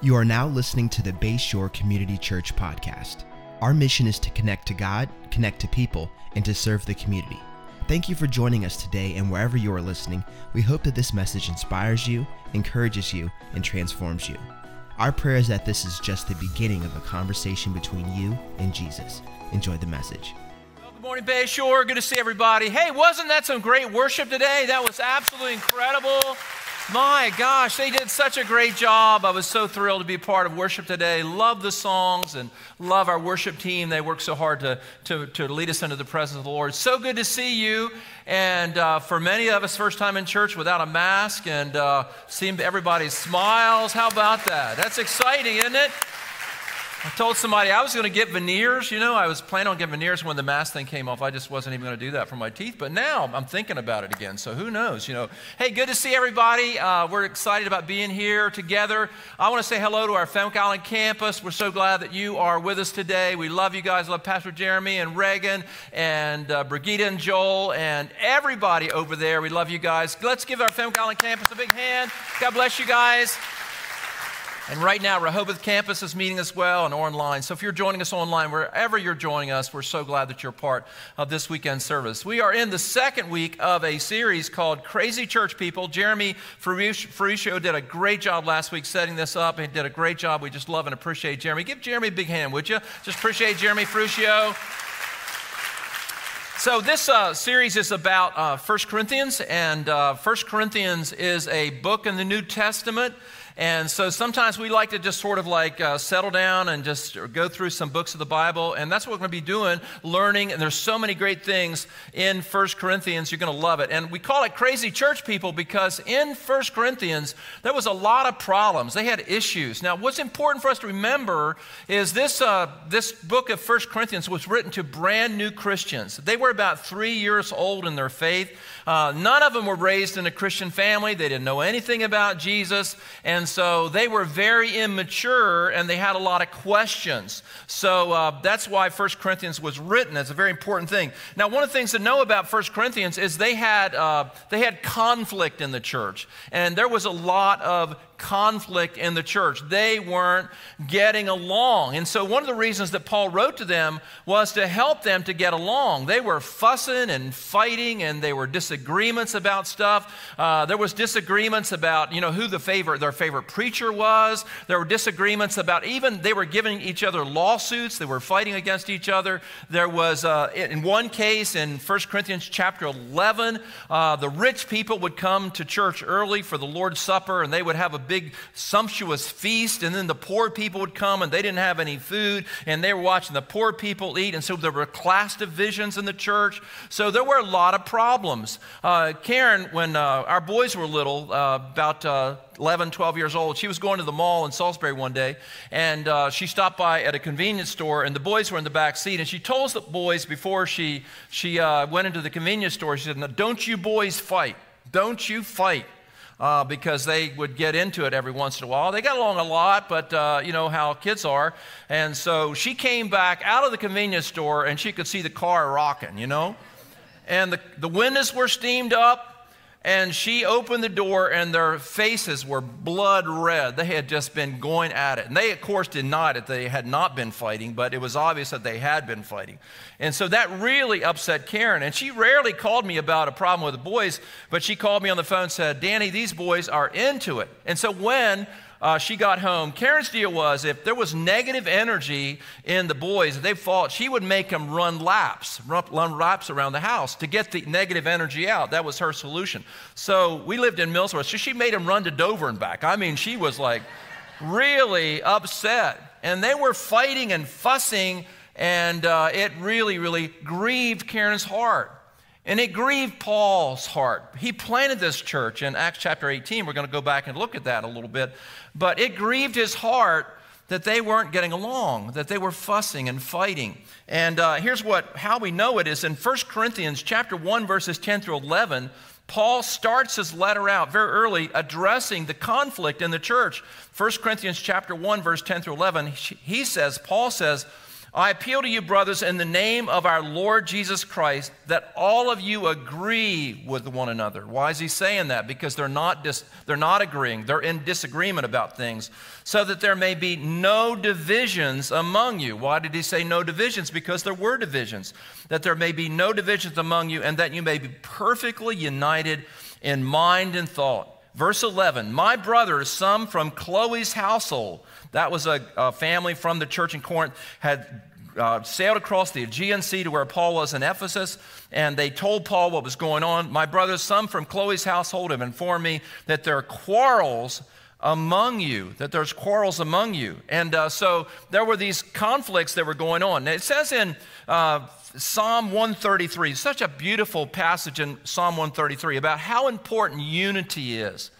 You are now listening to the Bayshore Community Church podcast. Our mission is to connect to God, connect to people, and to serve the community. Thank you for joining us today, and wherever you are listening, we hope that this message inspires you, encourages you, and transforms you. Our prayer is that this is just the beginning of a conversation between you and Jesus. Enjoy the message. Well, good morning, Bayshore. Good to see everybody. Hey, wasn't that some great worship today? That was absolutely incredible. My gosh, they did such a great job. I was so thrilled to be part of worship today. Love the songs and love our worship team. They work so hard to, to, to lead us into the presence of the Lord. So good to see you. And uh, for many of us, first time in church without a mask and uh, seeing everybody's smiles. How about that? That's exciting, isn't it? I told somebody I was going to get veneers. You know, I was planning on getting veneers when the mask thing came off. I just wasn't even going to do that for my teeth. But now I'm thinking about it again. So who knows? You know, hey, good to see everybody. Uh, we're excited about being here together. I want to say hello to our Fenwick Island campus. We're so glad that you are with us today. We love you guys. Love Pastor Jeremy and Reagan and uh, Brigida and Joel and everybody over there. We love you guys. Let's give our Fenwick Island campus a big hand. God bless you guys. And right now, Rehoboth campus is meeting as well and online. So if you're joining us online, wherever you're joining us, we're so glad that you're part of this weekend service. We are in the second week of a series called Crazy Church People. Jeremy Ferruccio did a great job last week setting this up. and did a great job. We just love and appreciate Jeremy. Give Jeremy a big hand, would you? Just appreciate Jeremy Ferruccio. So, this uh, series is about uh, 1 Corinthians, and uh, 1 Corinthians is a book in the New Testament and so sometimes we like to just sort of like uh, settle down and just go through some books of the Bible. And that's what we're going to be doing, learning. And there's so many great things in First Corinthians. You're going to love it. And we call it crazy church people because in First Corinthians, there was a lot of problems. They had issues. Now, what's important for us to remember is this, uh, this book of First Corinthians was written to brand new Christians. They were about three years old in their faith. Uh, none of them were raised in a Christian family. They didn't know anything about Jesus. And so they were very immature and they had a lot of questions. So uh, that's why 1 Corinthians was written. It's a very important thing. Now, one of the things to know about 1 Corinthians is they had, uh, they had conflict in the church. And there was a lot of conflict in the church. They weren't getting along. And so, one of the reasons that Paul wrote to them was to help them to get along. They were fussing and fighting, and there were disagreements about stuff. Uh, there was disagreements about, you know, who the favorite, their favorite preacher was. There were disagreements about even they were giving each other lawsuits. They were fighting against each other. There was, uh, in one case, in 1 Corinthians chapter 11, uh, the rich people would come to church early for the Lord's Supper, and they would have a big sumptuous feast, and then the poor people would come and they didn't have any food, and they were watching the poor people eat, and so there were class divisions in the church. So there were a lot of problems. Uh, Karen, when uh, our boys were little, uh, about uh, 11, 12 years old, she was going to the mall in Salisbury one day, and uh, she stopped by at a convenience store, and the boys were in the back seat, and she told the boys before she, she uh, went into the convenience store, she said, don't you boys fight. Don't you fight uh, because they would get into it every once in a while. They got along a lot, but uh, you know how kids are. And so she came back out of the convenience store and she could see the car rocking, you know? And the, the windows were steamed up and she opened the door, and their faces were blood red. They had just been going at it. And they, of course, denied it. They had not been fighting, but it was obvious that they had been fighting. And so that really upset Karen. And she rarely called me about a problem with the boys, but she called me on the phone and said, Danny, these boys are into it. And so when uh, she got home. Karen's deal was if there was negative energy in the boys, if they fought, she would make them run laps, run laps around the house to get the negative energy out. That was her solution. So we lived in Millsboro, so she made them run to Dover and back. I mean, she was like really upset. And they were fighting and fussing, and uh, it really, really grieved Karen's heart. And it grieved Paul's heart. He planted this church in Acts chapter 18. We're going to go back and look at that a little bit. But it grieved his heart that they weren't getting along, that they were fussing and fighting. And uh, here's what how we know it is in 1 Corinthians chapter 1 verses 10 through 11. Paul starts his letter out very early addressing the conflict in the church. 1 Corinthians chapter 1 verse 10 through 11, he says, Paul says, I appeal to you, brothers, in the name of our Lord Jesus Christ, that all of you agree with one another. Why is he saying that? Because they're not, dis- they're not agreeing, they're in disagreement about things, so that there may be no divisions among you. Why did he say no divisions? Because there were divisions. That there may be no divisions among you, and that you may be perfectly united in mind and thought. Verse 11 My brothers, some from Chloe's household, that was a, a family from the church in Corinth, had uh, sailed across the Aegean Sea to where Paul was in Ephesus, and they told Paul what was going on. My brothers, some from Chloe's household, have informed me that there are quarrels among you, that there's quarrels among you. And uh, so there were these conflicts that were going on. Now, it says in uh, Psalm 133, such a beautiful passage in Psalm 133 about how important unity is.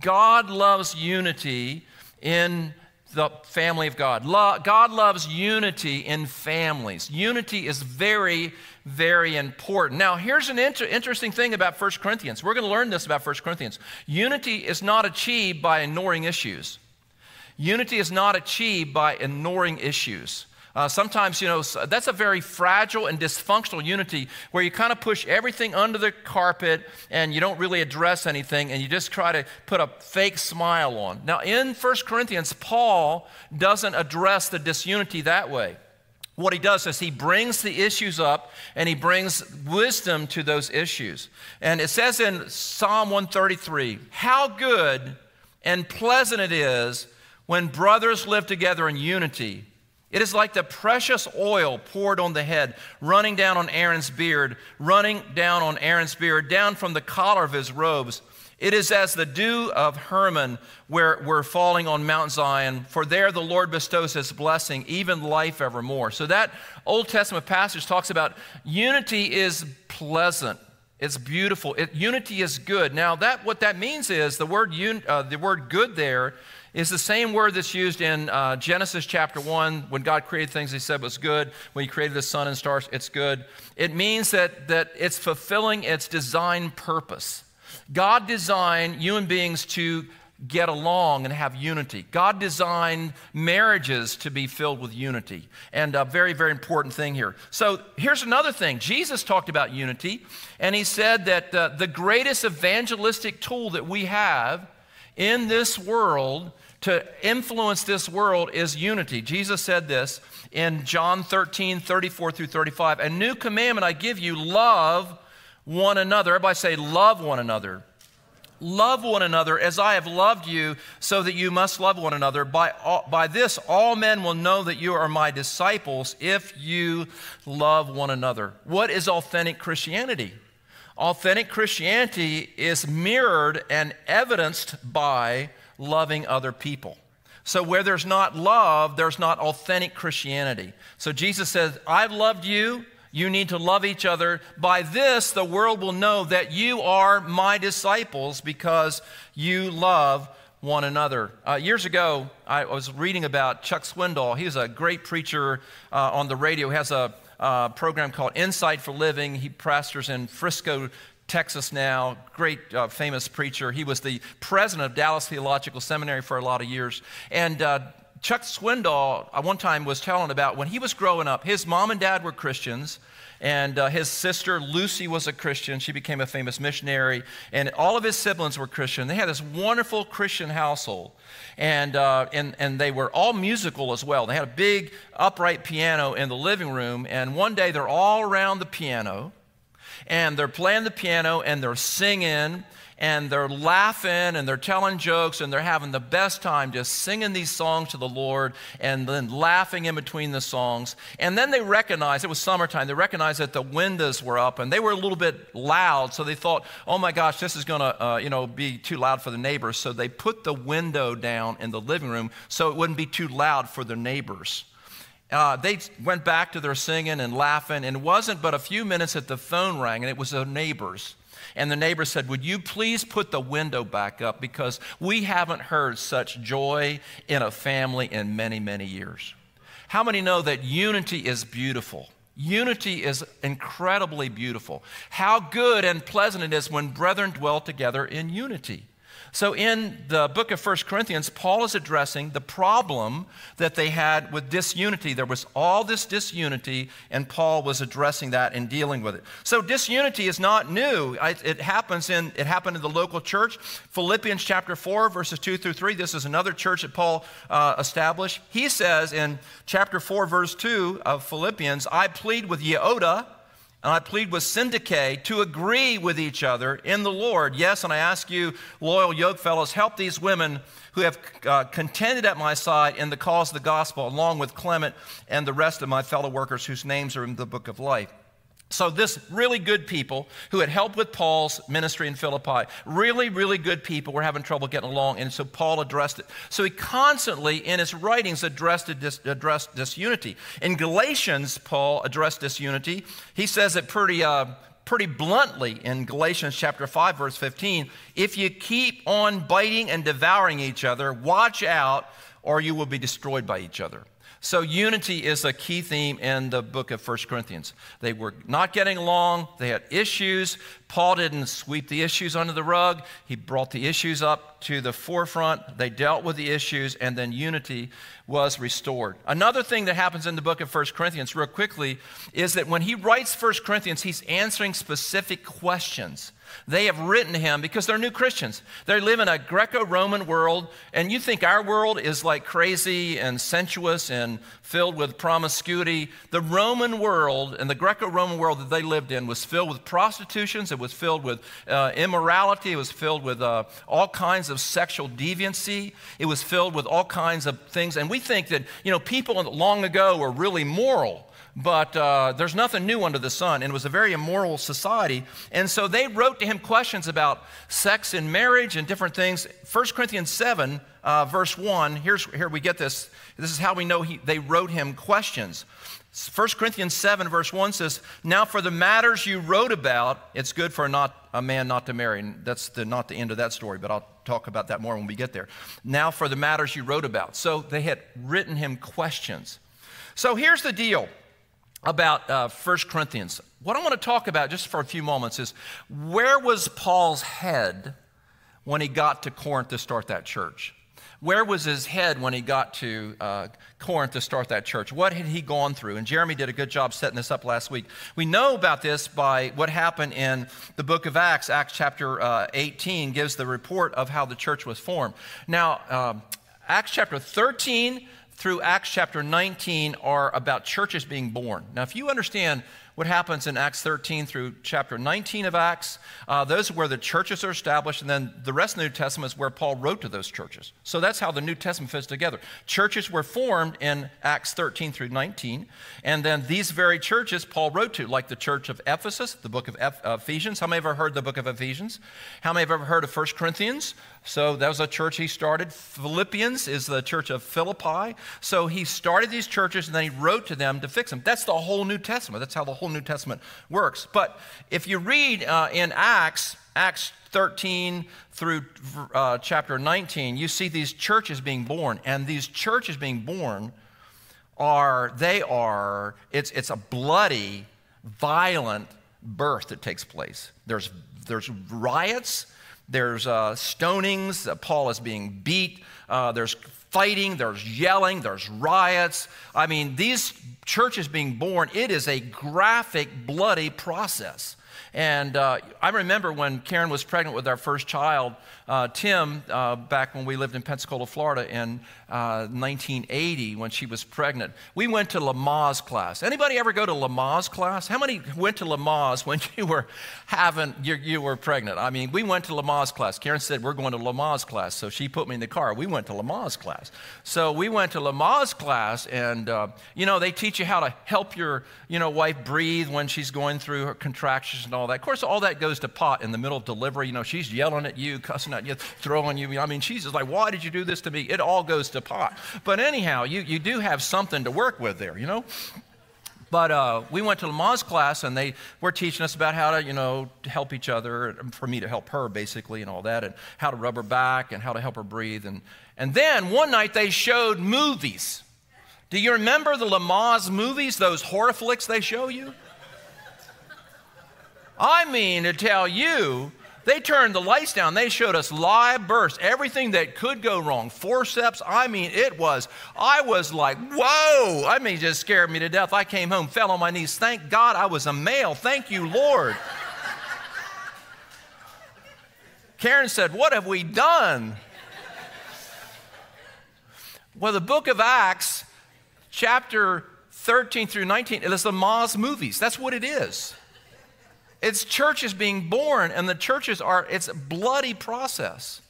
God loves unity in the family of God. God loves unity in families. Unity is very, very important. Now, here's an inter- interesting thing about 1 Corinthians. We're going to learn this about 1 Corinthians. Unity is not achieved by ignoring issues. Unity is not achieved by ignoring issues. Uh, sometimes, you know, that's a very fragile and dysfunctional unity where you kind of push everything under the carpet and you don't really address anything and you just try to put a fake smile on. Now, in 1 Corinthians, Paul doesn't address the disunity that way. What he does is he brings the issues up and he brings wisdom to those issues. And it says in Psalm 133 how good and pleasant it is when brothers live together in unity. It is like the precious oil poured on the head, running down on Aaron's beard, running down on Aaron's beard, down from the collar of his robes. It is as the dew of Hermon where we're falling on Mount Zion, for there the Lord bestows his blessing, even life evermore. So that Old Testament passage talks about unity is pleasant. It's beautiful. It, unity is good. Now, that what that means is the word un, uh, the word good there is the same word that's used in uh, Genesis chapter 1. When God created things, He said was good. When He created the sun and stars, it's good. It means that, that it's fulfilling its design purpose. God designed human beings to get along and have unity. God designed marriages to be filled with unity. And a very, very important thing here. So here's another thing Jesus talked about unity, and he said that uh, the greatest evangelistic tool that we have in this world to influence this world is unity. Jesus said this in John 13, 34 through 35. A new commandment I give you love one another. Everybody say, love one another. Love one another as I have loved you, so that you must love one another. By, all, by this, all men will know that you are my disciples if you love one another. What is authentic Christianity? Authentic Christianity is mirrored and evidenced by loving other people. So, where there's not love, there's not authentic Christianity. So, Jesus says, I've loved you. You need to love each other. By this, the world will know that you are my disciples because you love one another. Uh, years ago, I was reading about Chuck Swindoll. He's a great preacher uh, on the radio. He has a uh, program called Insight for Living. He pastors in Frisco, Texas now, great uh, famous preacher. He was the president of Dallas Theological Seminary for a lot of years. And uh, Chuck Swindoll, at one time, was telling about when he was growing up, his mom and dad were Christians. And uh, his sister Lucy was a Christian. She became a famous missionary. And all of his siblings were Christian. They had this wonderful Christian household. And, uh, and, and they were all musical as well. They had a big upright piano in the living room. And one day they're all around the piano and they're playing the piano and they're singing and they're laughing and they're telling jokes and they're having the best time just singing these songs to the Lord and then laughing in between the songs. And then they recognized, it was summertime, they recognized that the windows were up and they were a little bit loud. So they thought, oh my gosh, this is going to, uh, you know, be too loud for the neighbors. So they put the window down in the living room so it wouldn't be too loud for the neighbors uh, they went back to their singing and laughing, and it wasn't but a few minutes that the phone rang, and it was the neighbors. And the neighbor said, Would you please put the window back up because we haven't heard such joy in a family in many, many years? How many know that unity is beautiful? Unity is incredibly beautiful. How good and pleasant it is when brethren dwell together in unity. So, in the book of 1 Corinthians, Paul is addressing the problem that they had with disunity. There was all this disunity, and Paul was addressing that and dealing with it. So, disunity is not new. It happens in it happened in the local church. Philippians chapter 4, verses 2 through 3. This is another church that Paul uh, established. He says in chapter 4, verse 2 of Philippians, I plead with Euodia and I plead with Syntyche to agree with each other in the Lord. Yes, and I ask you, loyal yoke fellows, help these women who have uh, contended at my side in the cause of the gospel, along with Clement and the rest of my fellow workers whose names are in the book of life. So, this really good people who had helped with Paul's ministry in Philippi, really, really good people were having trouble getting along, and so Paul addressed it. So, he constantly in his writings addressed, dis- addressed disunity. In Galatians, Paul addressed disunity. He says it pretty, uh, pretty bluntly in Galatians chapter 5, verse 15 if you keep on biting and devouring each other, watch out, or you will be destroyed by each other. So, unity is a key theme in the book of 1 Corinthians. They were not getting along, they had issues. Paul didn't sweep the issues under the rug, he brought the issues up to the forefront. They dealt with the issues, and then unity was restored. Another thing that happens in the book of 1 Corinthians, real quickly, is that when he writes 1 Corinthians, he's answering specific questions. They have written him because they're new Christians. They live in a Greco Roman world, and you think our world is like crazy and sensuous and filled with promiscuity. The Roman world and the Greco Roman world that they lived in was filled with prostitutions, it was filled with uh, immorality, it was filled with uh, all kinds of sexual deviancy, it was filled with all kinds of things. And we think that, you know, people long ago were really moral but uh, there's nothing new under the sun. And it was a very immoral society. And so they wrote to him questions about sex and marriage and different things. 1 Corinthians 7, uh, verse 1, here's, here we get this. This is how we know he, they wrote him questions. 1 Corinthians 7, verse 1 says, Now for the matters you wrote about, it's good for not, a man not to marry. And that's the, not the end of that story, but I'll talk about that more when we get there. Now for the matters you wrote about. So they had written him questions. So here's the deal about uh, 1 Corinthians. What I want to talk about just for a few moments is where was Paul's head when he got to Corinth to start that church? Where was his head when he got to uh, Corinth to start that church? What had he gone through? And Jeremy did a good job setting this up last week. We know about this by what happened in the book of Acts. Acts chapter uh, 18 gives the report of how the church was formed. Now, um, Acts chapter 13 through Acts chapter 19 are about churches being born. Now, if you understand what happens in Acts 13 through chapter 19 of Acts. Uh, those are where the churches are established, and then the rest of the New Testament is where Paul wrote to those churches. So that's how the New Testament fits together. Churches were formed in Acts 13 through 19, and then these very churches Paul wrote to, like the church of Ephesus, the book of Ephesians. How many have ever heard the book of Ephesians? How many have ever heard of 1 Corinthians? So that was a church he started. Philippians is the church of Philippi. So he started these churches and then he wrote to them to fix them. That's the whole New Testament. That's how the whole New Testament works. But if you read uh, in Acts, Acts 13 through uh, chapter 19, you see these churches being born. And these churches being born are, they are, it's, it's a bloody, violent birth that takes place. There's, there's riots, there's uh, stonings, Paul is being beat, uh, there's fighting, there's yelling, there's riots. I mean, these churches being born, it is a graphic, bloody process. And uh, I remember when Karen was pregnant with our first child, uh, Tim, uh, back when we lived in Pensacola, Florida in 1980 uh, when she was pregnant, we went to Lamaze class. Anybody ever go to Lamaze class? How many went to Lamaze when you were having, you, you were pregnant? I mean, we went to Lamaze class. Karen said, we're going to Lamaze class. So she put me in the car. We went to Lamaze class. So we went to Lamaze class and, uh, you know, they teach you how to help your, you know, wife breathe when she's going through her contractions and all that. Of course, all that goes to pot in the middle of delivery. You know, she's yelling at you, cussing at you, throwing you. I mean, she's just like, why did you do this to me? It all goes to pot. But anyhow, you, you do have something to work with there, you know? But uh, we went to Lamaze class, and they were teaching us about how to, you know, help each other, for me to help her, basically, and all that, and how to rub her back and how to help her breathe. And, and then one night they showed movies. Do you remember the Lamaze movies, those horror flicks they show you? I mean to tell you They turned the lights down. They showed us live bursts, everything that could go wrong. Forceps, I mean, it was, I was like, whoa. I mean, just scared me to death. I came home, fell on my knees. Thank God I was a male. Thank you, Lord. Karen said, What have we done? Well, the book of Acts, chapter 13 through 19, it is the Lamaze movies. That's what it is. It's churches being born, and the churches are, it's a bloody process.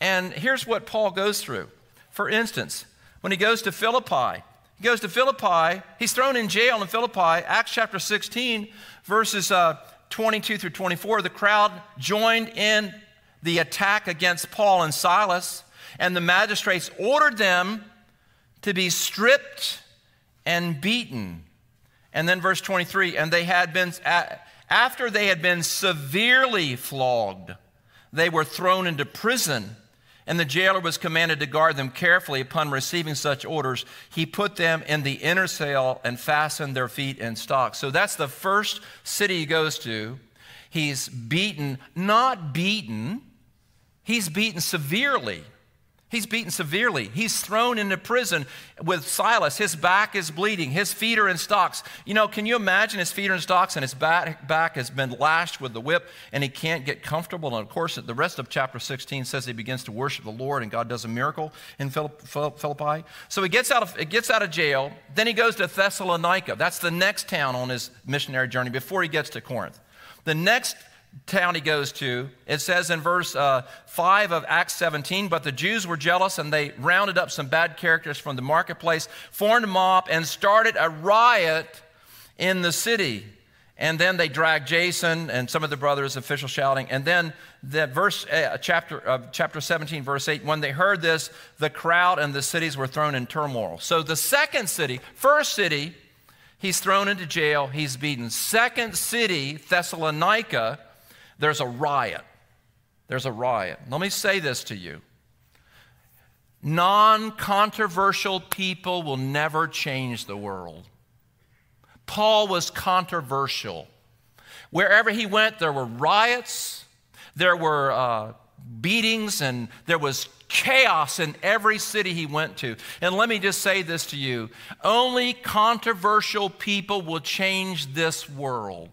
And here's what Paul goes through. For instance, when he goes to Philippi, he goes to Philippi, he's thrown in jail in Philippi, Acts chapter 16, verses uh, 22 through 24. The crowd joined in the attack against Paul and Silas and the magistrates ordered them to be stripped and beaten. And then verse 23 and they had been, after they had been severely flogged, they were thrown into prison. And the jailer was commanded to guard them carefully. Upon receiving such orders, he put them in the inner cell and fastened their feet in stocks. So that's the first city he goes to. He's beaten, not beaten, he's beaten severely. He's beaten severely. He's thrown into prison with Silas. His back is bleeding. His feet are in stocks. You know, can you imagine his feet are in stocks and his back, back has been lashed with the whip and he can't get comfortable? And of course, the rest of chapter 16 says he begins to worship the Lord and God does a miracle in Philippi. So he gets out of, gets out of jail. Then he goes to Thessalonica. That's the next town on his missionary journey before he gets to Corinth. The next town he goes to, it says in verse uh, 5 of Acts 17, but the Jews were jealous and they rounded up some bad characters from the marketplace, formed a mob, and started a riot in the city. And then they dragged Jason and some of the brothers, official shouting. And then the verse, uh, chapter, uh, chapter 17, verse 8, when they heard this, the crowd and the cities were thrown in turmoil. So the second city, first city, he's thrown into jail, he's beaten. Second city, Thessalonica, there's a riot. There's a riot. Let me say this to you non controversial people will never change the world. Paul was controversial. Wherever he went, there were riots, there were uh, beatings, and there was chaos in every city he went to. And let me just say this to you only controversial people will change this world.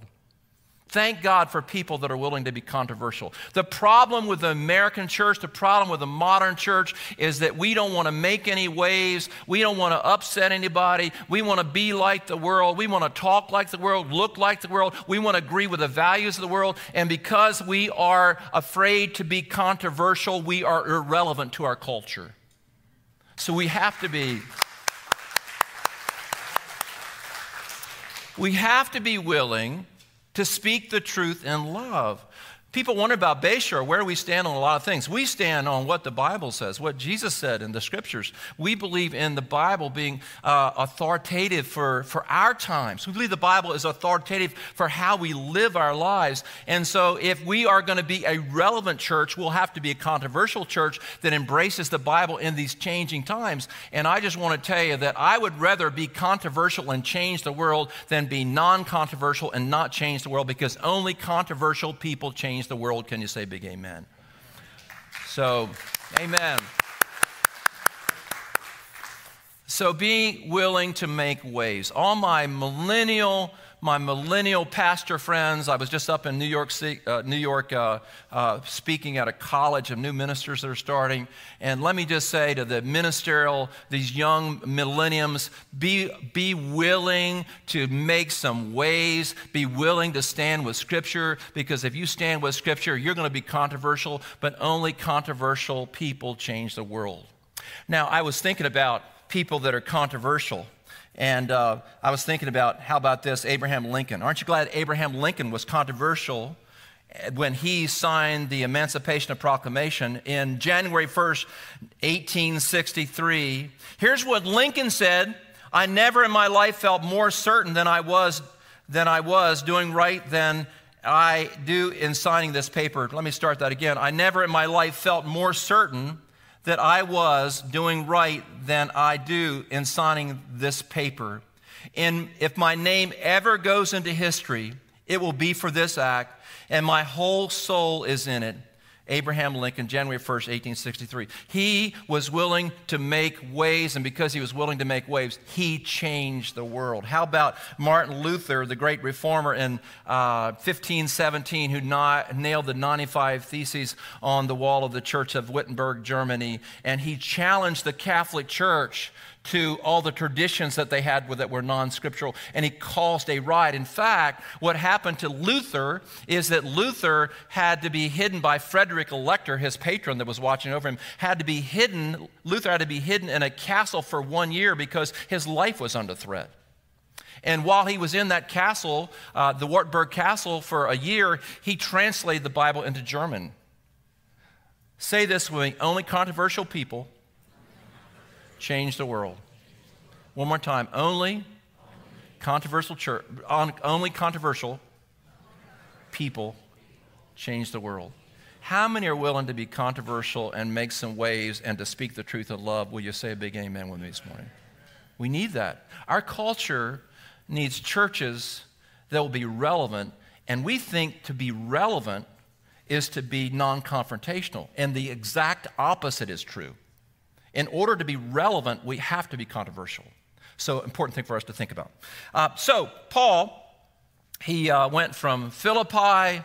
Thank God for people that are willing to be controversial. The problem with the American church, the problem with the modern church is that we don't want to make any waves. We don't want to upset anybody. We want to be like the world. We want to talk like the world, look like the world. We want to agree with the values of the world. And because we are afraid to be controversial, we are irrelevant to our culture. So we have to be. We have to be willing to speak the truth in love. People wonder about Bayshore, where we stand on a lot of things. We stand on what the Bible says, what Jesus said in the scriptures. We believe in the Bible being uh, authoritative for, for our times. We believe the Bible is authoritative for how we live our lives. And so, if we are going to be a relevant church, we'll have to be a controversial church that embraces the Bible in these changing times. And I just want to tell you that I would rather be controversial and change the world than be non controversial and not change the world because only controversial people change change the world. Can you say big amen? So, amen. So, be willing to make waves. All my millennial my millennial pastor friends. I was just up in New York, City, uh, New York uh, uh, speaking at a college of new ministers that are starting. And let me just say to the ministerial, these young millenniums, be, be willing to make some waves, be willing to stand with Scripture, because if you stand with Scripture, you're going to be controversial, but only controversial people change the world. Now, I was thinking about people that are controversial. And uh, I was thinking about how about this Abraham Lincoln? Aren't you glad Abraham Lincoln was controversial when he signed the Emancipation Proclamation in January 1st, 1863? Here's what Lincoln said I never in my life felt more certain than I was, than I was doing right than I do in signing this paper. Let me start that again. I never in my life felt more certain that I was doing right than I do in signing this paper. And if my name ever goes into history, It will be for this act, and my whole soul is in it. Abraham Lincoln, January 1st, 1863. He was willing to make waves, and because he was willing to make waves, he changed the world. How about Martin Luther, the great reformer in uh, 1517, who nailed the 95 Theses on the wall of the Church of Wittenberg, Germany, and he challenged the Catholic Church to all the traditions that they had that were non scriptural, and he caused a riot. In fact, what happened to Luther is that Luther had to be hidden by Frederick Elector, his patron that was watching over him, had to be hidden. Luther had to be hidden in a castle for one year because his life was under threat. And while he was in that castle, uh, the Wartburg Castle, for a year, he translated the Bible into German. Say this with me only controversial people change the world. One more time. Only controversial church, only controversial people change the world. How many are willing to be controversial and make some waves and to speak the truth of love? Will you say a big amen with me this morning? We need that. Our culture needs churches that will be relevant, and we think to be relevant is to be non confrontational. And the exact opposite is true in order to be relevant, we have to be controversial. So, important thing for us to think about. Uh, so, Paul, he uh, went from Philippi,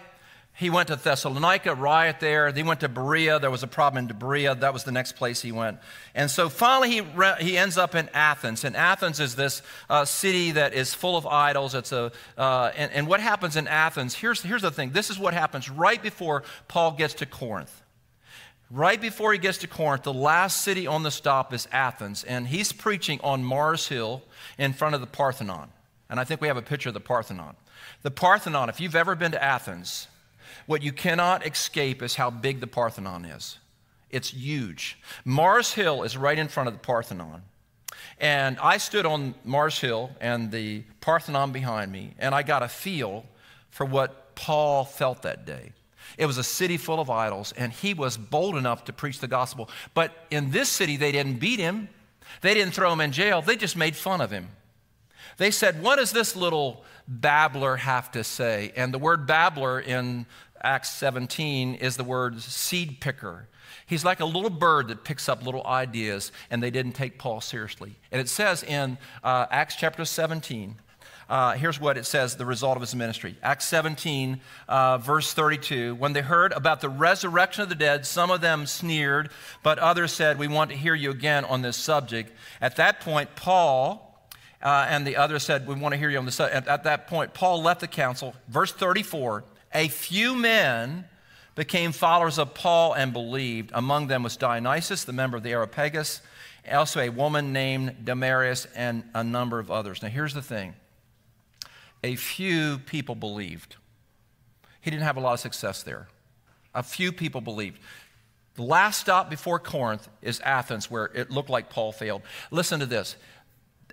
he went to Thessalonica, riot there. He went to Berea. There was a problem in Berea. That was the next place he went. And so finally, he, re- he ends up in Athens. And Athens is this uh, city that is full of idols. It's a, uh, and, and what happens in Athens? Here's, here's the thing this is what happens right before Paul gets to Corinth. Right before he gets to Corinth, the last city on the stop is Athens, and he's preaching on Mars Hill in front of the Parthenon. And I think we have a picture of the Parthenon. The Parthenon, if you've ever been to Athens, what you cannot escape is how big the Parthenon is. It's huge. Mars Hill is right in front of the Parthenon. And I stood on Mars Hill and the Parthenon behind me, and I got a feel for what Paul felt that day. It was a city full of idols, and he was bold enough to preach the gospel. But in this city, they didn't beat him, they didn't throw him in jail, they just made fun of him. They said, What does this little babbler have to say? And the word babbler in Acts 17 is the word seed picker. He's like a little bird that picks up little ideas, and they didn't take Paul seriously. And it says in uh, Acts chapter 17, uh, here's what it says the result of his ministry. Acts 17, uh, verse 32. When they heard about the resurrection of the dead, some of them sneered, but others said, We want to hear you again on this subject. At that point, Paul. Uh, and the others said, We want to hear you on this. At, at that point, Paul left the council. Verse 34 A few men became followers of Paul and believed. Among them was Dionysius, the member of the Areopagus, also a woman named Damaris, and a number of others. Now, here's the thing a few people believed. He didn't have a lot of success there. A few people believed. The last stop before Corinth is Athens, where it looked like Paul failed. Listen to this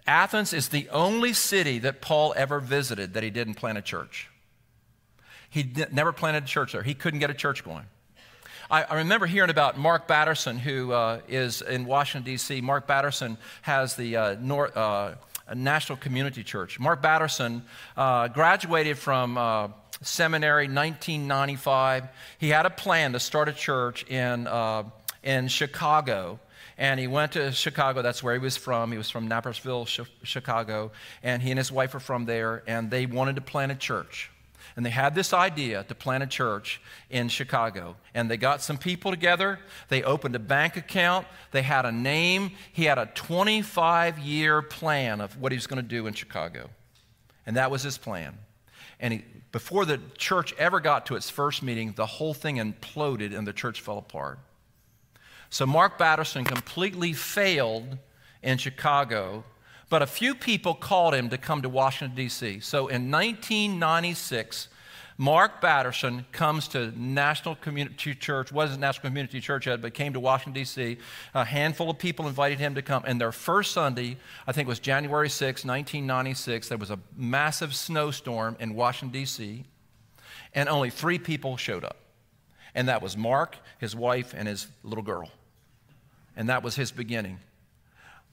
Athens is the only city that Paul ever visited that he didn't plant a church. He never planted a church there, he couldn't get a church going. I, I remember hearing about Mark Batterson, who uh, is in Washington, D.C. Mark Batterson has the uh, North. Uh, A national Community Church. Mark Batterson uh, graduated from uh, seminary 1995. He had a plan to start a church in, uh, in Chicago. And he went to Chicago. That's where he was from. He was from Naperville, Chicago. And he and his wife are from there. And they wanted to plant a church. And they had this idea to plant a church in Chicago. And they got some people together. They opened a bank account. They had a name. He had a 25 year plan of what he was going to do in Chicago. And that was his plan. And he, before the church ever got to its first meeting, the whole thing imploded and the church fell apart. So Mark Batterson completely failed in Chicago but a few people called him to come to Washington, D.C. So in 1996, Mark Batterson comes to National Community Church, wasn't National Community Church yet, but came to Washington, D.C. A handful of people invited him to come. And their first Sunday, I think it was January 6, 1996, there was a massive snowstorm in Washington, D.C., and only three people showed up. And that was Mark, his wife, and his little girl. And that was his beginning.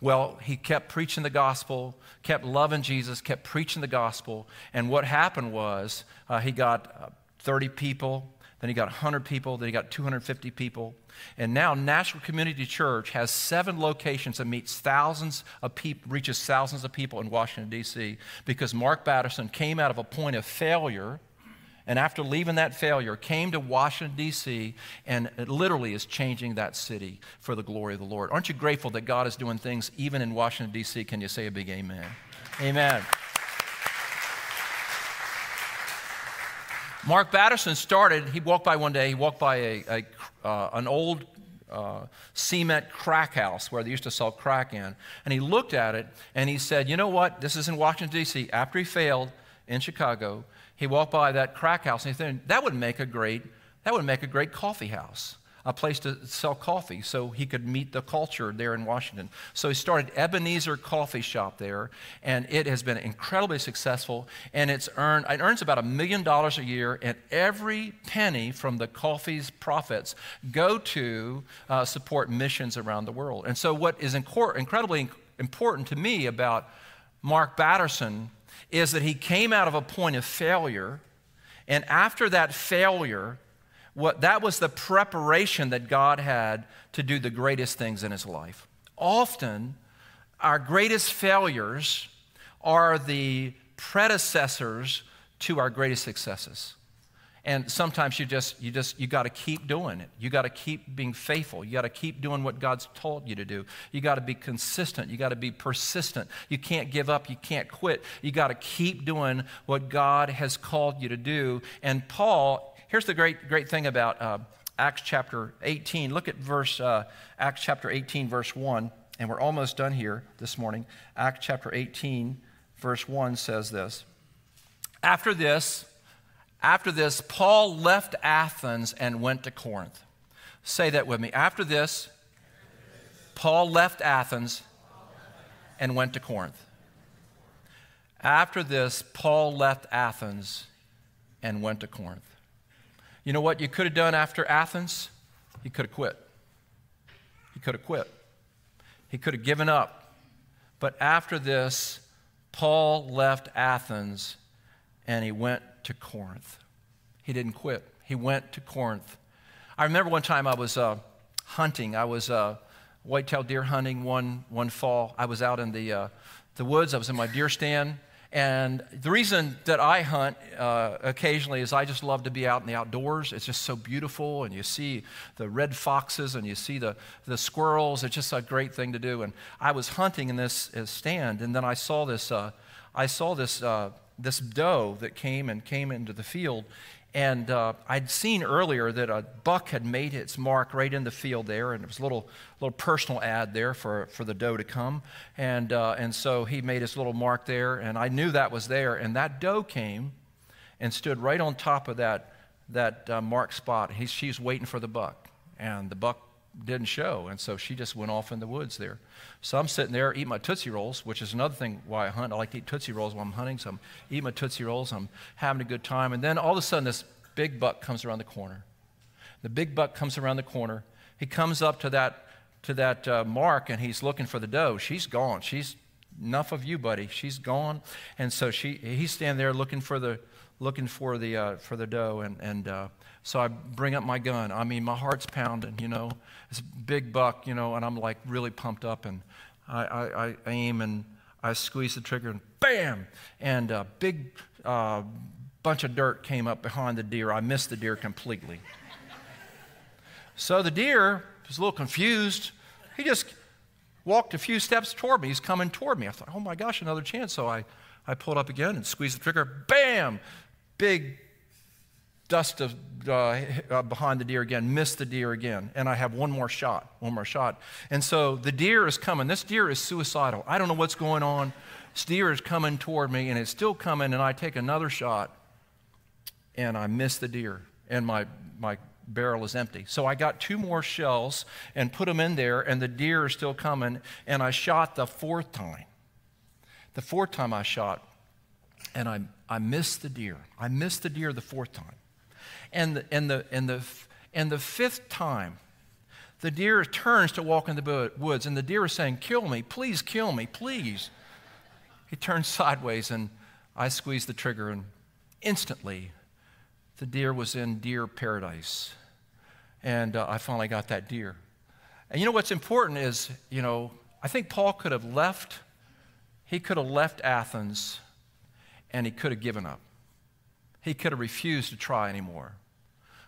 Well, he kept preaching the gospel, kept loving Jesus, kept preaching the gospel. And what happened was uh, he got uh, 30 people, then he got 100 people, then he got 250 people. And now National Community Church has seven locations that meets thousands of people, reaches thousands of people in Washington, D.C., because Mark Batterson came out of a point of failure and after leaving that failure, came to Washington, D.C., and it literally is changing that city for the glory of the Lord. Aren't you grateful that God is doing things even in Washington, D.C.? Can you say a big amen? Amen. Mark Batterson started, he walked by one day, he walked by a, a uh, an old uh, cement crack house where they used to sell crack in. And he looked at it and he said, You know what? This is in Washington, D.C. After he failed in Chicago, he walked by that crack house and he thought, That would make a great, that would make a great coffee house a place to sell coffee so he could meet the culture there in Washington. So he started Ebenezer Coffee Shop there, and it has been incredibly successful. And it's earned, it earns about a million dollars a year, and every penny from the coffee's profits go to uh, support missions around the world. And so, what is incredibly important to me about Mark Batterson is that he came out of a point of failure, and after that failure, what, that was the preparation that God had to do the greatest things in his life. Often, our greatest failures are the predecessors to our greatest successes. And sometimes you just, you just, you got to keep doing it. You got to keep being faithful. You got to keep doing what God's told you to do. You got to be consistent. You got to be persistent. You can't give up. You can't quit. You got to keep doing what God has called you to do. And Paul Here's the great, great thing about uh, Acts chapter 18. Look at verse, uh, Acts chapter 18, verse 1, and we're almost done here this morning. Acts chapter 18, verse 1 says this. After this, after this, Paul left Athens and went to Corinth. Say that with me. After this, Paul left Athens and went to Corinth. After this, Paul left Athens and went to Corinth. You know what you could have done after Athens? He could have quit. He could have quit. He could have given up. But after this, Paul left Athens and he went to Corinth. He didn't quit, he went to Corinth. I remember one time I was uh, hunting. I was uh, whitetail deer hunting one, one fall. I was out in the, uh, the woods, I was in my deer stand and the reason that I hunt uh, occasionally is I just love to be out in the outdoors. It's just so beautiful, and you see the red foxes and you see the, the squirrels. It's just a great thing to do. And I was hunting in this uh, stand, and then I saw this, uh, I saw this, uh, this doe that came and came into the field, and uh, I'd seen earlier that a buck had made its mark right in the field there, and it was a little, little personal ad there for, for the doe to come. And, uh, and so he made his little mark there, and I knew that was there. And that doe came and stood right on top of that, that uh, mark spot. He, she's waiting for the buck, and the buck didn't show. And so she just went off in the woods there. So I'm sitting there eating my Tootsie Rolls, which is another thing why I hunt. I like to eat Tootsie Rolls while I'm hunting. So I'm eating my Tootsie Rolls. I'm having a good time. And then all of a sudden, this big buck comes around the corner. The big buck comes around the corner. He comes up to that, to that uh, mark and he's looking for the doe. She's gone. She's enough of you, buddy. She's gone. And so she, he's standing there looking for the, looking for the, uh, for the doe. And, and uh, so I bring up my gun. I mean, my heart's pounding, you know. It's a big buck, you know, and I'm like really pumped up. And I, I, I aim and I squeeze the trigger and bam! And a big uh, bunch of dirt came up behind the deer. I missed the deer completely. so the deer was a little confused. He just walked a few steps toward me. He's coming toward me. I thought, oh my gosh, another chance. So I, I pulled up again and squeezed the trigger. Bam! Big dust of, uh, uh, behind the deer again, miss the deer again, and I have one more shot, one more shot. And so the deer is coming. This deer is suicidal. I don't know what's going on. This deer is coming toward me, and it's still coming, and I take another shot, and I miss the deer, and my, my barrel is empty. So I got two more shells and put them in there, and the deer is still coming, and I shot the fourth time. The fourth time I shot, and I, I missed the deer. I missed the deer the fourth time. And the, and the, and the, and the fifth time, the deer turns to walk in the woods, and the deer is saying, Kill me, please kill me, please. He turns sideways, and I squeeze the trigger, and instantly the deer was in deer paradise. And uh, I finally got that deer. And you know what's important is, you know, I think Paul could have left, he could have left Athens and he could have given up. He could have refused to try anymore.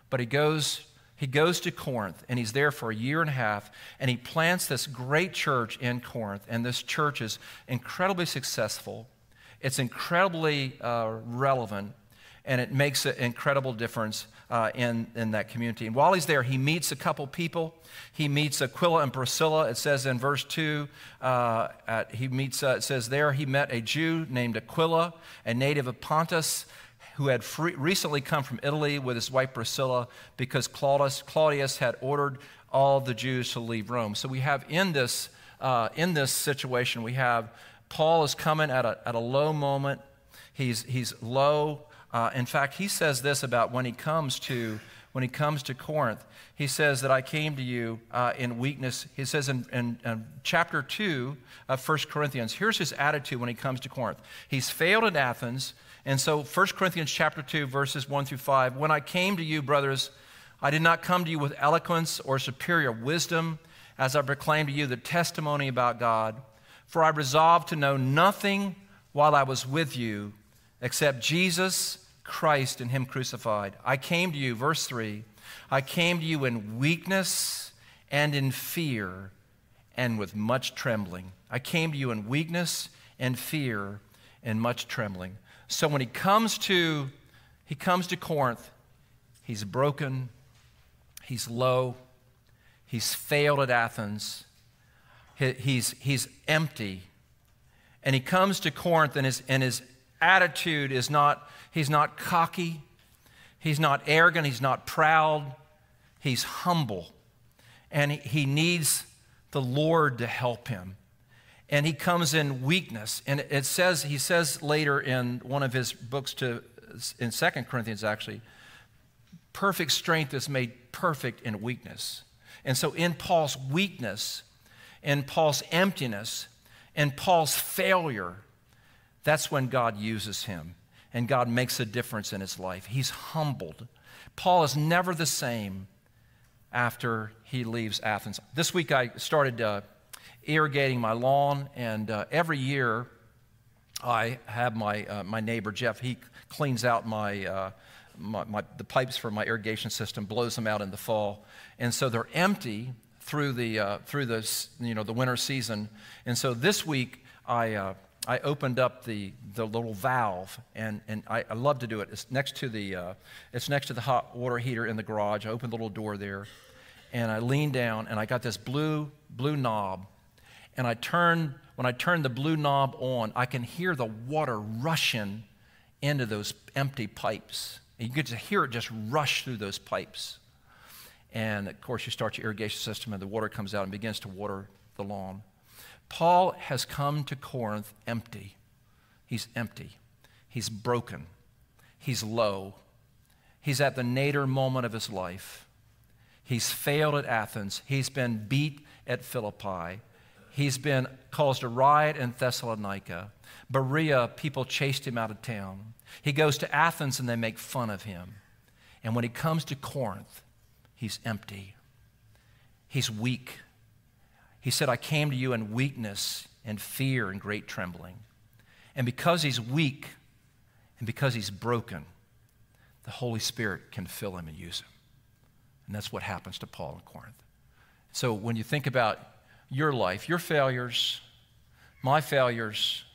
But he goes he goes to Corinth and he's there for a year and a half and he plants this great church in Corinth. And this church is incredibly successful, it's incredibly uh, relevant, and it makes an incredible difference uh, in, in that community. And while he's there, he meets a couple people. He meets Aquila and Priscilla. It says in verse 2, uh, at, he meets, uh, it says there, he met a Jew named Aquila, a native of Pontus who had free, recently come from Italy with his wife Priscilla because Claudius, Claudius had ordered all the Jews to leave Rome. So we have in this, uh, in this situation, we have Paul is coming at a, at a low moment. He's, he's low. Uh, in fact, he says this about when he comes to when he comes to Corinth. He says that I came to you uh, in weakness. He says in, in, in, chapter 2 of 1 Corinthians, here's his attitude when he comes to Corinth. He's failed at Athens. And so 1 Corinthians chapter 2 verses 1 through 5, when I came to you brothers, I did not come to you with eloquence or superior wisdom as I proclaimed to you the testimony about God, for I resolved to know nothing while I was with you except Jesus Christ and him crucified. I came to you verse 3, I came to you in weakness and in fear and with much trembling. I came to you in weakness and fear and much trembling. So when he comes to he comes to Corinth, he's broken, he's low, he's failed at Athens, he's, he's empty. And he comes to Corinth, and his, and his attitude is not, he's not cocky, he's not arrogant, he's not proud, he's humble. And he, needs the Lord to help him and he comes in weakness. And it says, he says later in one of his books to, in Second Corinthians actually, perfect strength is made perfect in weakness. And so in Paul's weakness, in Paul's emptiness, in Paul's failure, that's when God uses him and God makes a difference in his life. He's humbled. Paul is never the same after he leaves Athens. This week I started uh, irrigating my lawn, and uh, every year I have my, uh, my neighbor Jeff, he cleans out my, uh, my, my, the pipes for my irrigation system, blows them out in the fall. And so they're empty through the, uh, through the, you know, the winter season. And so this week I, uh, I opened up the, the little valve, and, and I, I love to do it. It's next, to the, uh, it's next to the hot water heater in the garage. I opened the little door there, and I leaned down, and I got this blue, blue knob and I turn, when I turn the blue knob on, I can hear the water rushing into those empty pipes. And you get to hear it just rush through those pipes. And of course, you start your irrigation system, and the water comes out and begins to water the lawn. Paul has come to Corinth empty. He's empty. He's broken. He's low. He's at the nadir moment of his life. He's failed at Athens. He's been beat at Philippi. He's been caused a riot in Thessalonica. Berea, people chased him out of town. He goes to Athens and they make fun of him. And when he comes to Corinth, he's empty. He's weak. He said, I came to you in weakness and fear and great trembling. And because he's weak and because he's broken, the Holy Spirit can fill him and use him. And that's what happens to Paul in Corinth. So when you think about your life, your failures, my failures,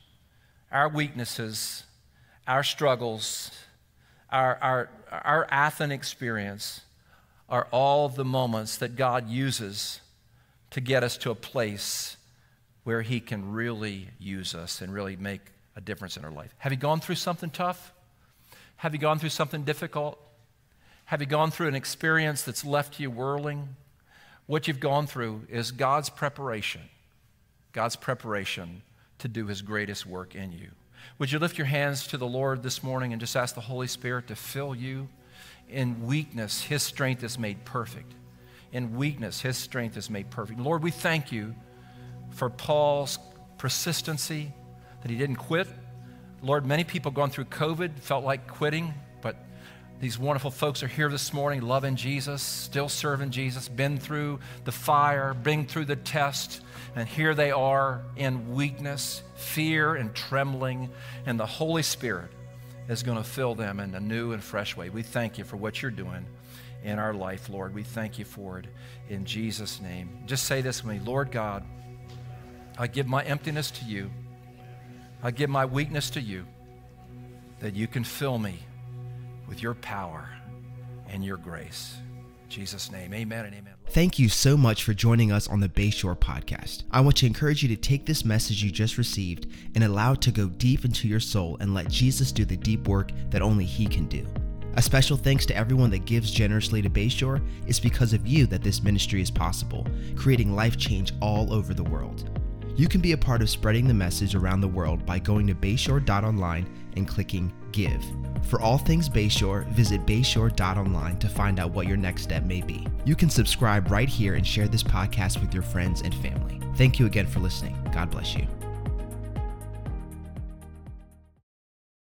our weaknesses, our struggles, our, our, our Athens experience are all the moments that God uses to get us to a place where He can really use us and really make a difference in our life. Have you gone through something tough? Have you gone through something difficult? Have you gone through an experience that's left you whirling? what you've gone through is God's preparation, God's preparation to do his greatest work in you. Would you lift your hands to the Lord this morning and just ask the Holy Spirit to fill you? In weakness, his strength is made perfect. In weakness, his strength is made perfect. Lord, we thank you for Paul's persistency, that he didn't quit. Lord, many people going through COVID felt like quitting, but these wonderful folks are here this morning loving Jesus, still serving Jesus, been through the fire, been through the test, and here they are in weakness, fear, and trembling, and the Holy Spirit is going to fill them in a new and fresh way. We thank you for what you're doing in our life, Lord. We thank you for it in Jesus' name. Just say this with me Lord God, I give my emptiness to you, I give my weakness to you, that you can fill me with your power and your grace. Jesus' name, amen and amen. Thank you so much for joining us on the Bayshore podcast. I want to encourage you to take this message you just received and allow it to go deep into your soul and let Jesus do the deep work that only He can do. A special thanks to everyone that gives generously to Bayshore. It's because of you that this ministry is possible, creating life change all over the world. You can be a part of spreading the message around the world by going to bayshore.online and clicking Give. For all things Bayshore, visit bayshore.online to find out what your next step may be. You can subscribe right here and share this podcast with your friends and family. Thank you again for listening. God bless you.